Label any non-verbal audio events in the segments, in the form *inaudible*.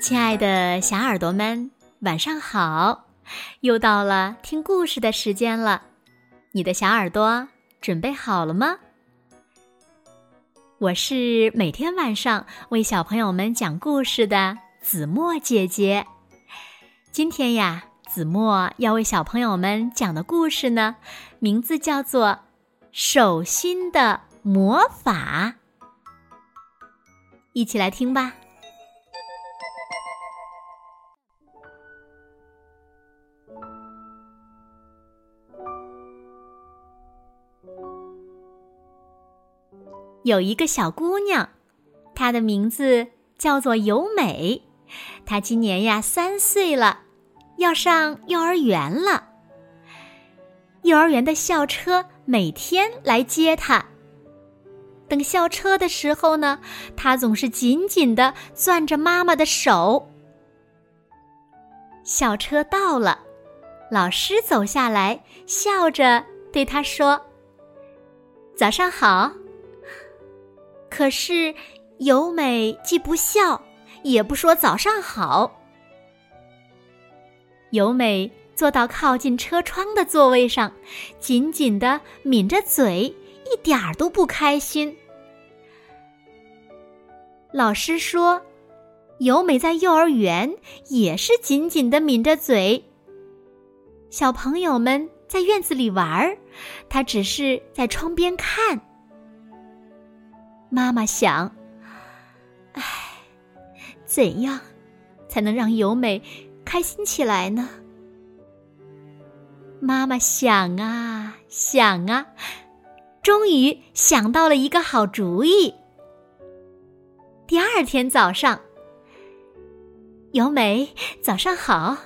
亲爱的小耳朵们，晚上好！又到了听故事的时间了，你的小耳朵准备好了吗？我是每天晚上为小朋友们讲故事的子墨姐姐。今天呀，子墨要为小朋友们讲的故事呢，名字叫做《手心的魔法》，一起来听吧。有一个小姑娘，她的名字叫做由美，她今年呀三岁了，要上幼儿园了。幼儿园的校车每天来接她。等校车的时候呢，她总是紧紧的攥着妈妈的手。校车到了，老师走下来，笑着对她说：“早上好。”可是，由美既不笑，也不说早上好。由美坐到靠近车窗的座位上，紧紧的抿着嘴，一点儿都不开心。老师说，由美在幼儿园也是紧紧的抿着嘴。小朋友们在院子里玩儿，她只是在窗边看。妈妈想：“唉，怎样才能让由美开心起来呢？”妈妈想啊想啊，终于想到了一个好主意。第二天早上，由美，早上好！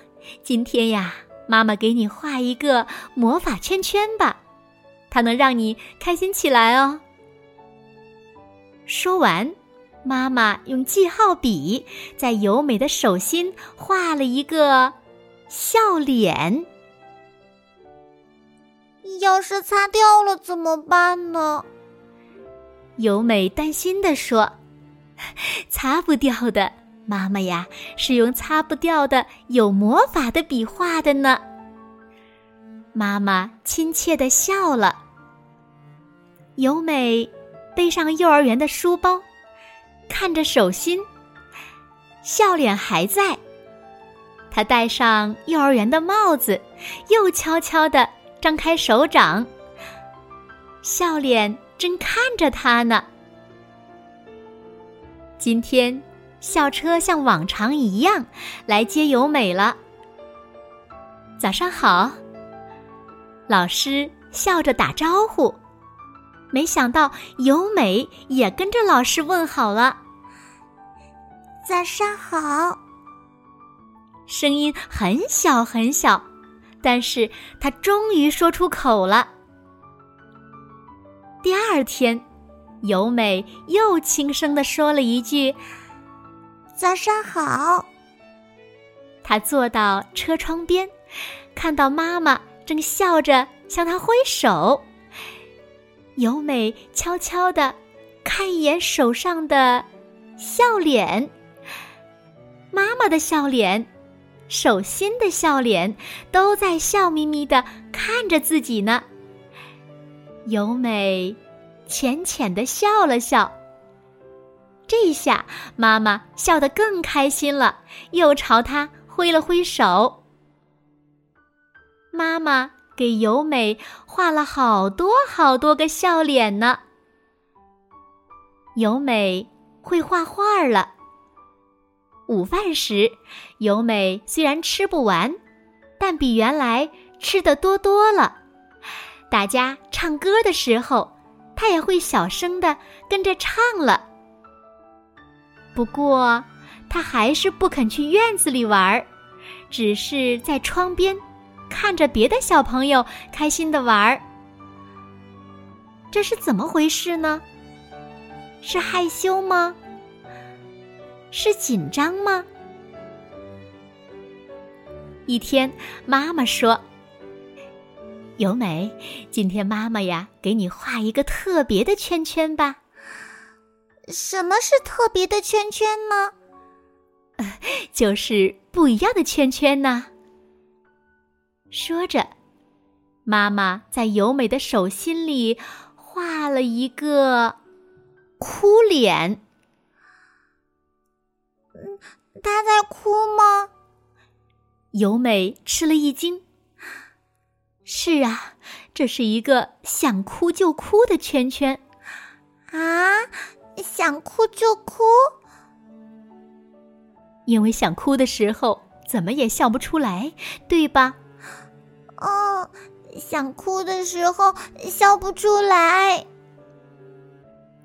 今天呀，妈妈给你画一个魔法圈圈吧，它能让你开心起来哦。说完，妈妈用记号笔在由美的手心画了一个笑脸。要是擦掉了怎么办呢？由美担心地说：“ *laughs* 擦不掉的，妈妈呀，是用擦不掉的有魔法的笔画的呢。”妈妈亲切地笑了。由美。背上幼儿园的书包，看着手心，笑脸还在。他戴上幼儿园的帽子，又悄悄地张开手掌，笑脸正看着他呢。今天校车像往常一样来接由美了。早上好，老师笑着打招呼。没想到由美也跟着老师问好了。早上好，声音很小很小，但是他终于说出口了。第二天，由美又轻声的说了一句：“早上好。”他坐到车窗边，看到妈妈正笑着向他挥手。由美悄悄的看一眼手上的笑脸，妈妈的笑脸，手心的笑脸，都在笑眯眯的看着自己呢。由美浅浅的笑了笑，这下妈妈笑得更开心了，又朝他挥了挥手。妈妈。给由美画了好多好多个笑脸呢。由美会画画了。午饭时，由美虽然吃不完，但比原来吃的多多了。大家唱歌的时候，她也会小声的跟着唱了。不过，她还是不肯去院子里玩，只是在窗边。看着别的小朋友开心的玩儿，这是怎么回事呢？是害羞吗？是紧张吗？一天，妈妈说：“由美，今天妈妈呀，给你画一个特别的圈圈吧。”什么是特别的圈圈呢？*laughs* 就是不一样的圈圈呢。说着，妈妈在由美的手心里画了一个哭脸。嗯，她在哭吗？由美吃了一惊。是啊，这是一个想哭就哭的圈圈。啊，想哭就哭？因为想哭的时候怎么也笑不出来，对吧？哦，想哭的时候笑不出来。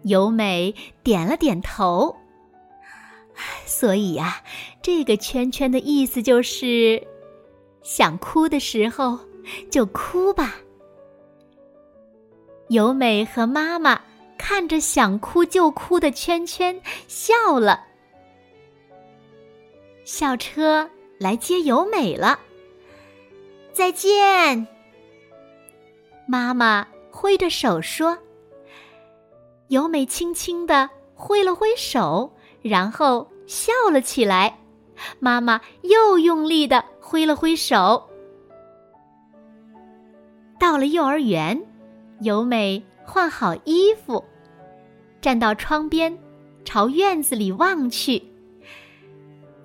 由美点了点头。所以呀，这个圈圈的意思就是，想哭的时候就哭吧。由美和妈妈看着想哭就哭的圈圈笑了。校车来接由美了，再见。妈妈挥着手说：“由美轻轻的挥了挥手。”然后笑了起来，妈妈又用力的挥了挥手。到了幼儿园，由美换好衣服，站到窗边，朝院子里望去。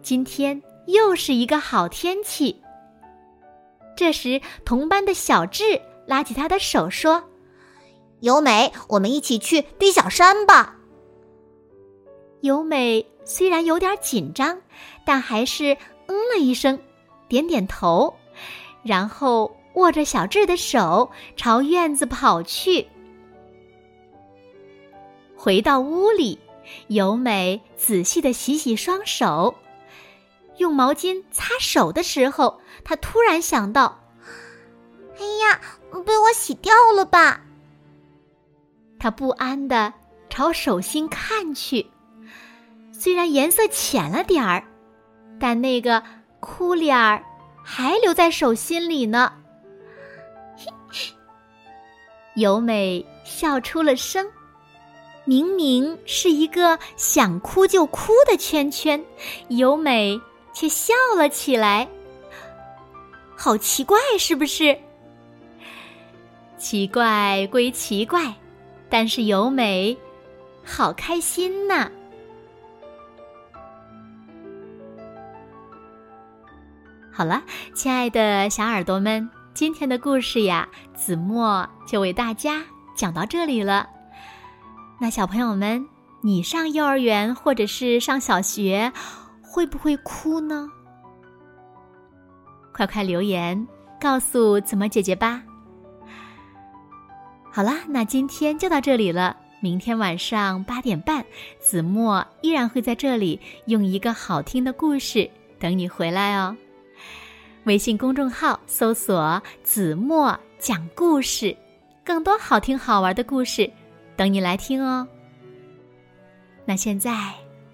今天又是一个好天气。这时，同班的小智拉起他的手说：“由美，我们一起去堆小山吧。”由美虽然有点紧张，但还是嗯了一声，点点头，然后握着小智的手朝院子跑去。回到屋里，由美仔细的洗洗双手，用毛巾擦手的时候，他突然想到：“哎呀，被我洗掉了吧！”他不安的朝手心看去。虽然颜色浅了点儿，但那个哭脸儿还留在手心里呢。*laughs* 由美笑出了声，明明是一个想哭就哭的圈圈，由美却笑了起来。好奇怪，是不是？奇怪归奇怪，但是由美好开心呐。好了，亲爱的小耳朵们，今天的故事呀，子墨就为大家讲到这里了。那小朋友们，你上幼儿园或者是上小学，会不会哭呢？快快留言告诉子墨姐姐吧。好啦，那今天就到这里了。明天晚上八点半，子墨依然会在这里用一个好听的故事等你回来哦。微信公众号搜索“子墨讲故事”，更多好听好玩的故事等你来听哦。那现在